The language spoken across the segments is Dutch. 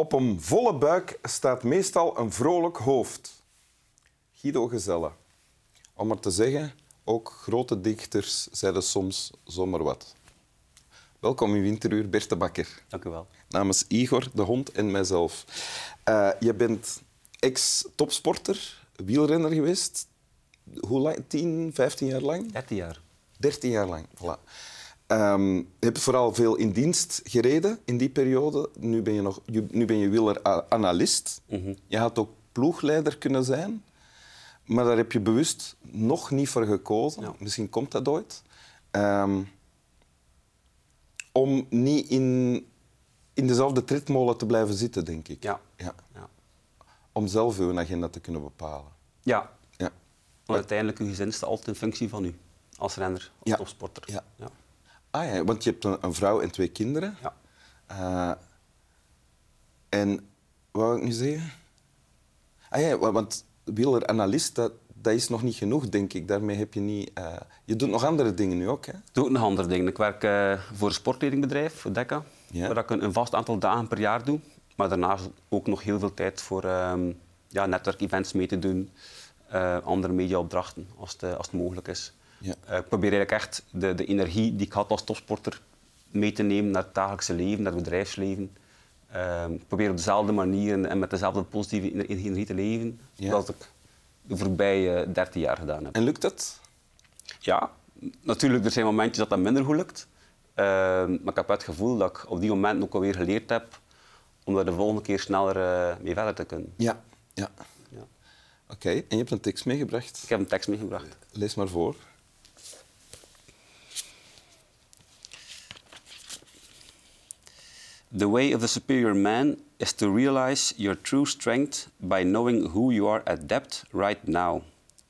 Op een volle buik staat meestal een vrolijk hoofd. Guido Gezelle. Om maar te zeggen, ook grote dichters zeiden soms zomaar wat. Welkom in Winteruur, Bert de Bakker. Dank u wel. Namens Igor, de hond en mijzelf. Uh, je bent ex-topsporter, wielrenner geweest. Hoe lang? 10, 15 jaar lang? 13 jaar. 13 jaar lang, voilà. Um, je hebt vooral veel in dienst gereden in die periode. Nu ben je, nog, nu ben je wieleranalist. Mm -hmm. Je had ook ploegleider kunnen zijn. Maar daar heb je bewust nog niet voor gekozen. Ja. Misschien komt dat ooit. Um, om niet in, in dezelfde tredmolen te blijven zitten, denk ik. Ja. ja. ja. Om zelf uw agenda te kunnen bepalen. Ja. ja. Want uiteindelijk, uw gezin altijd in functie van u. Als renner, als topsporter. Ja. Ah ja, want je hebt een, een vrouw en twee kinderen. Ja. Uh, en wat wou ik nu zeggen? Ah ja, want wieleranalist, dat, dat is nog niet genoeg, denk ik. Daarmee heb je niet... Uh, je doet nog andere dingen nu ook, hè? Ik doe ook nog andere dingen. Ik werk uh, voor een sportleidingbedrijf, voor DECA, ja. waar ik een, een, vast aantal dagen per jaar doe. Maar daarnaast ook nog heel veel tijd voor um, ja, netwerkevents mee te doen, andere mediaopdrachten, als het, als het mogelijk is. Ja. ik probeer eigenlijk echt de, de energie die ik had als topsporter mee te nemen naar het dagelijkse leven, naar het bedrijfsleven. Ehm, ik probeer op dezelfde manier en met dezelfde positieve energie te leven ja. als ik de voorbije 13 jaar gedaan heb. En lukt dat? Ja, natuurlijk, er zijn momentjes dat dat minder goed lukt. Ehm, maar ik heb het gevoel dat ik op die moment ook alweer geleerd heb om er de volgende keer sneller uh, mee verder te kunnen. Ja, ja. ja. Oké, en je hebt een tekst meegebracht? Ik heb een tekst meegebracht. Lees maar voor. The way of the superior man is to realize your true strength by knowing who you are at depth right now.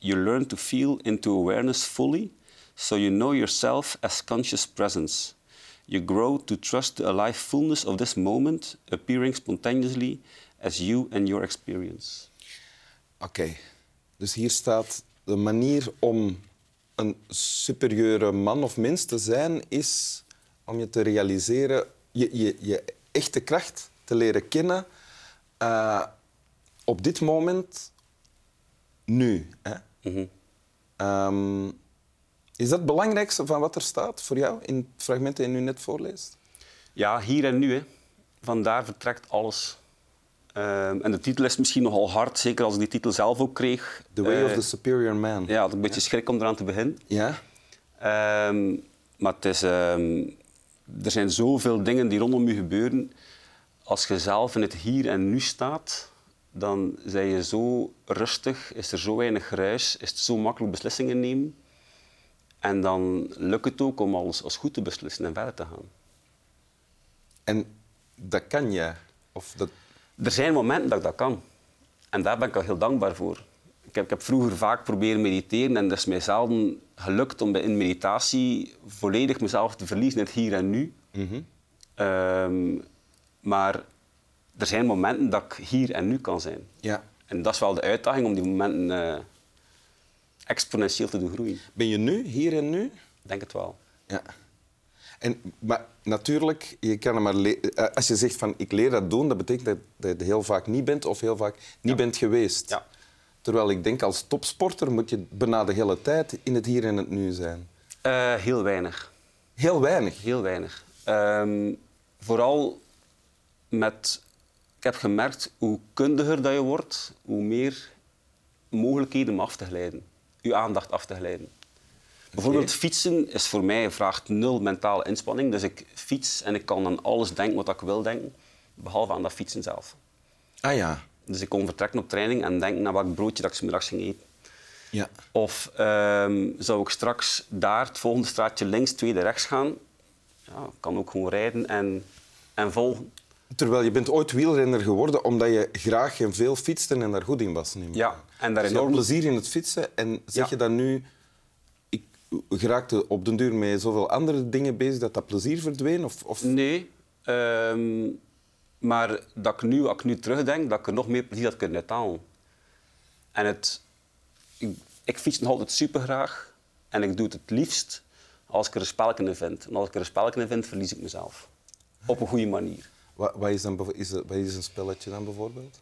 You learn to feel into awareness fully, so you know yourself as conscious presence. You grow to trust the alive fullness of this moment, appearing spontaneously as you and your experience. Oké, dus hier staat de manier om een superieure man of mens te zijn, is om je te realiseren je, je, je echte kracht te leren kennen uh, op dit moment, nu. Hè? Mm -hmm. um, is dat het belangrijkste van wat er staat voor jou in het fragment dat je nu net voorleest? Ja, hier en nu. Hè. Vandaar vertrekt alles. Um, en de titel is misschien nogal hard, zeker als ik die titel zelf ook kreeg. The Way uh, of the Superior Man. Ja, had een beetje schrik om eraan te beginnen. Ja. Um, maar het is er zijn zoveel dingen die rondom je gebeuren. Als je zelf in het hier en nu staat, dan ben je zo rustig, is er zo weinig ruis, is het zo makkelijk beslissingen nemen. En dan lukt het ook om alles als goed te beslissen en verder te gaan. En dat kan je? Of dat... Er zijn momenten dat ik dat kan. En daar ben ik al heel dankbaar voor. Ik heb, ik heb vroeger vaak proberen mediteren en dat is mij zelden gelukt om in meditatie volledig mezelf te verliezen in het hier en nu. Mhm. Ehm, maar er zijn momenten dat ik hier en nu kan zijn. Ja. En dat is wel de uitdaging om die momenten uh, exponentieel te doen groeien. Ben je nu, hier en nu? Ik denk het wel. Ja. En, maar natuurlijk, je kan maar eh, als je zegt van ik leer dat doen, dat betekent dat je heel vaak niet bent of heel vaak niet bent geweest. Ja. Terwijl ik denk, als topsporter moet je bijna de hele tijd in het hier en het nu zijn. Uh, heel weinig. Heel weinig? Heel weinig. Um, vooral met... Ik heb gemerkt, hoe kundiger dat je wordt, hoe meer mogelijkheden om af te glijden. Je aandacht af te glijden. Bijvoorbeeld fietsen is voor mij vraagt nul mentale inspanning. Dus ik fiets en ik kan aan alles denken wat ik wil denken, behalve aan dat fietsen zelf. Ah ja. Dus ik kon vertrekken op training en denken naar welk broodje dat ik smiddags ging eten. Ja. Of um, zou ik straks daar, het volgende straatje links, tweede rechts gaan? Ja, ik kan ook gewoon rijden en, en volgen. Terwijl je bent ooit wielrenner geworden omdat je graag en veel fietste en daar goed in was. Neem ja, en daar dus enorm... plezier in het fietsen. En zeg je dan nu... Ik geraakte op den duur met zoveel andere dingen bezig dat dat plezier verdween? Of, of... Nee. Um, maar dat ik nu, als ik nu terugdenk, dat ik er nog meer plezier had kunnen uithalen. En het, ik, ik fiets nog altijd super graag. En ik doe het het liefst als ik er een spelletje in vind. En als ik er een spelletje in vind, verlies ik mezelf. Op een goede manier. Wat, wat, is, dan, is, wat is een spelletje dan bijvoorbeeld?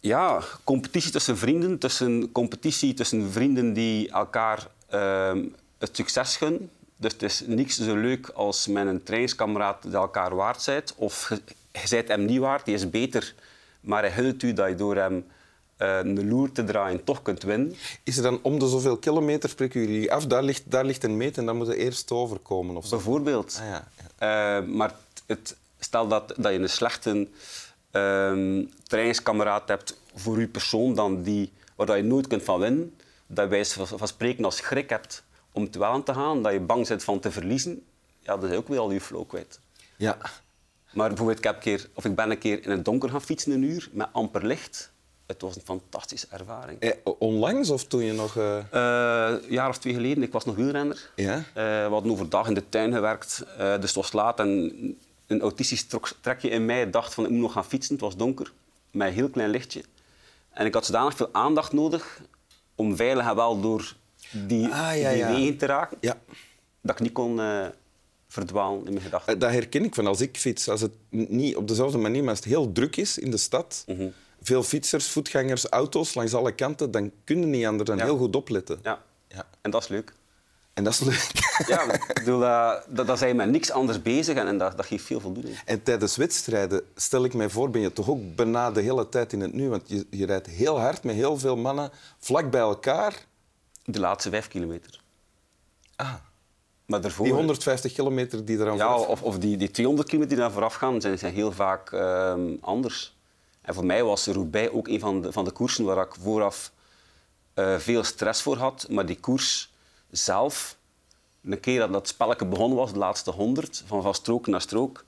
Ja, competitie tussen vrienden. Tussen, competitie tussen vrienden die elkaar ehm, het succes gunnen. Dus het is niks zo leuk als met een trainingskameraad die elkaar waard bent. Of je, bent hem niet waard, die is beter. Maar hij gunt u dat je door hem uh, een loer te draaien toch kunt winnen. Is er dan om de zoveel kilometer spreken jullie af? Daar ligt, daar ligt een meet en dan moet je eerst overkomen? Of zo? Bijvoorbeeld. Ah, ja, ja. Uh, maar het, stel dat, dat je een slechte uh, trainingskameraad hebt voor je persoon dan die, waar je nooit kunt van winnen, dat je van, van spreken als schrik hebt om te wel aan te gaan, dat je bang bent van te verliezen, ja, dat is ook weer al je flow kwijt. Ja. Maar bijvoorbeeld, ik, heb keer, of ik ben een keer in het donker gaan fietsen een uur met amper licht. Het was een fantastische ervaring. Eh, onlangs of toen je nog... Uh... een jaar of twee geleden. Ik was nog wielrenner. Ja? Uh, we hadden overdag in de tuin gewerkt. dus het was laat en een autistisch trekje in mij dacht van ik moet nog gaan fietsen. Het was donker, met een heel klein lichtje. En ik had zodanig veel aandacht nodig om veilig en wel door die, ah, ja, die wegen te raken, ja. dat ik niet kon verdwalen in mijn gedachten. Dat herken ik van als ik fiets. Als het niet op dezelfde manier, maar als het heel druk is in de stad, mm -hmm. veel fietsers, voetgangers, auto's langs alle kanten, dan kun je niet anders dan heel goed opletten. Ja. ja, en dat is leuk. En dat is leuk. Ja, ik bedoel, uh, dat, dat zijn met niks anders bezig en, en dat, dat geeft veel voldoening. En tijdens wedstrijden, stel ik mij voor, ben je toch ook bijna de hele tijd in het nu. Want je, je rijdt heel hard met heel veel mannen vlak bij elkaar. De laatste vijf kilometer. Ah. Maar daarvoor, die 150 kilometer die eraan ja, of, of die, die 200 kilometer die daar vooraf gaan, zijn, zijn heel vaak uh, anders. En voor mij was Roubaix ook een van de, van de koersen waar ik vooraf uh, veel stress voor had. Maar die koers zelf, een keer dat dat spelletje begonnen was, de laatste 100, van, van strook naar strook,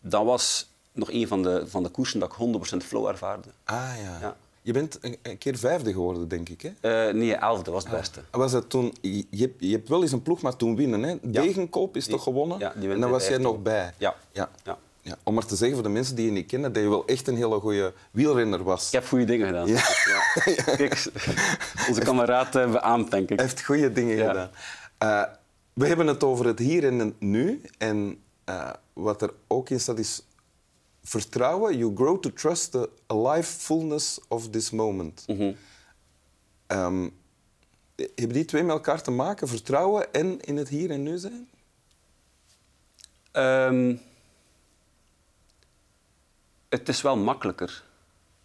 dat was nog een van de, van de koersen dat ik 100% flow ervaarde. Ah ja. ja. Je bent een, keer vijfde geworden, denk ik. Hè? Uh, nee, elfde was het beste. Ah, was het toen, je, hebt, je hebt wel eens een ploeg, maar toen winnen. Hè? Degenkoop is toch gewonnen? Ja, en dan was jij nog bij. Ja. Ja. ja. Ja. Om maar te zeggen voor de mensen die je niet kennen, dat je wel echt een hele goede wielrenner was. Ik heb goede dingen gedaan. Ja. ja. Kijk, onze kameraad uh, beaamt, denk ik. Hij heeft goede dingen gedaan. Uh, we hebben het over het hier en het nu. En uh, wat er ook in staat is vertrouwen. You grow to trust the alive fullness of this moment. Mm -hmm. um, hebben die twee met elkaar te maken? Vertrouwen en in het hier en nu zijn? Um, het is wel makkelijker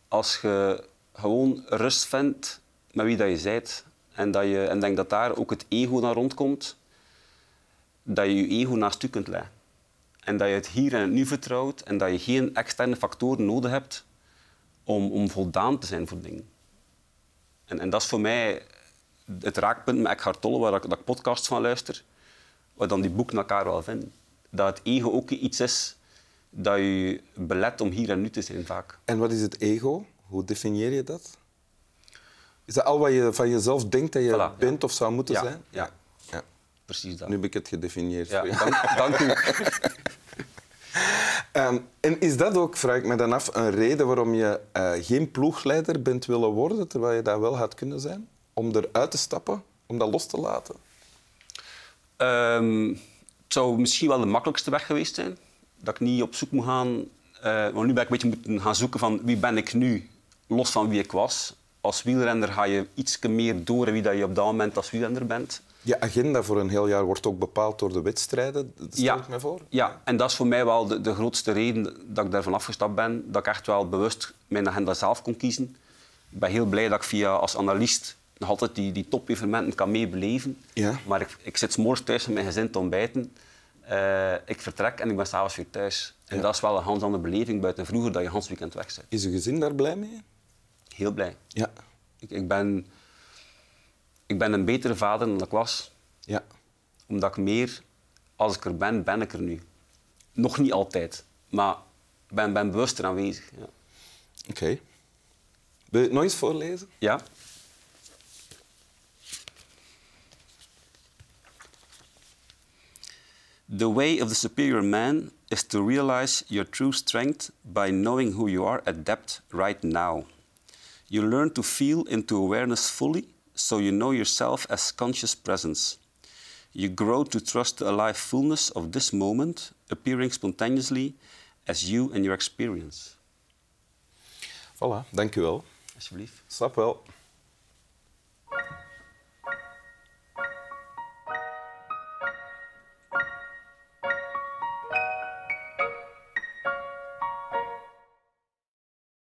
als je gewoon rust vindt met wie dat je bent. En, dat je, en denk dat daar ook het ego naar rondkomt. Dat je je ego naast u kunt leggen. En dat je het hier en het nu vertrouwt en dat je geen externe factoren nodig hebt om, om voldaan te zijn voor dingen. En, en dat is voor mij het raakpunt met Eckhart Tolle, waar ik, dat ik podcasts van luister, waar dan die boeken elkaar wel vinden. Dat het ego ook iets is dat je belet om hier en nu te zijn vaak. En wat is het ego? Hoe definieer je dat? Is dat al wat je van jezelf denkt dat je bent of zou moeten zijn? Ja. Precies dat. Nu heb ik het gedefinieerd. Ja. Dank, dank u. um, en is dat ook, vraag ik me dan af, een reden waarom je uh, geen ploegleider bent willen worden, terwijl je dat wel had kunnen zijn? Om eruit te stappen, om dat los te laten? Um, het zou misschien wel de makkelijkste weg geweest zijn dat ik niet op zoek moet gaan. Uh, want nu ben ik een beetje moeten gaan zoeken van wie ben ik nu, los van wie ik was. Als wielrenner ga je iets meer door wie dat je op dat moment als wielrenner bent. Je agenda voor een heel jaar wordt ook bepaald door de wedstrijden, dat stel ja, ik me voor. Ja, en dat is voor mij wel de, de, grootste reden dat ik daarvan afgestapt ben. Dat ik echt wel bewust mijn agenda zelf kon kiezen. Ik ben heel blij dat ik via als analist nog altijd die, die top-evenementen kan meebeleven. Ja. Maar ik, ik zit morgens thuis met mijn gezin te ontbijten. Uh, ik vertrek en ik ben s'avonds weer thuis. En dat is wel een ganz andere beleving buiten vroeger dat je Hans weekend weg bent. Is uw gezin daar blij mee? Heel blij. Ja. Ik, ik, ben, ik ben een betere vader dan ik was. Ja. Omdat ik meer, als ik er ben, ben ik er nu. Nog niet altijd, maar ik ben, ben bewuster aanwezig. Ja. Oké. Okay. Wil je het nog eens voorlezen? Ja. The way of the superior man is to realize your true strength by knowing who you are at depth right now. You learn to feel into awareness fully, so you know yourself as conscious presence. You grow to trust the alive fullness of this moment, appearing spontaneously as you and your experience. Voilà, dank. Alsjeblieft. Snap wel.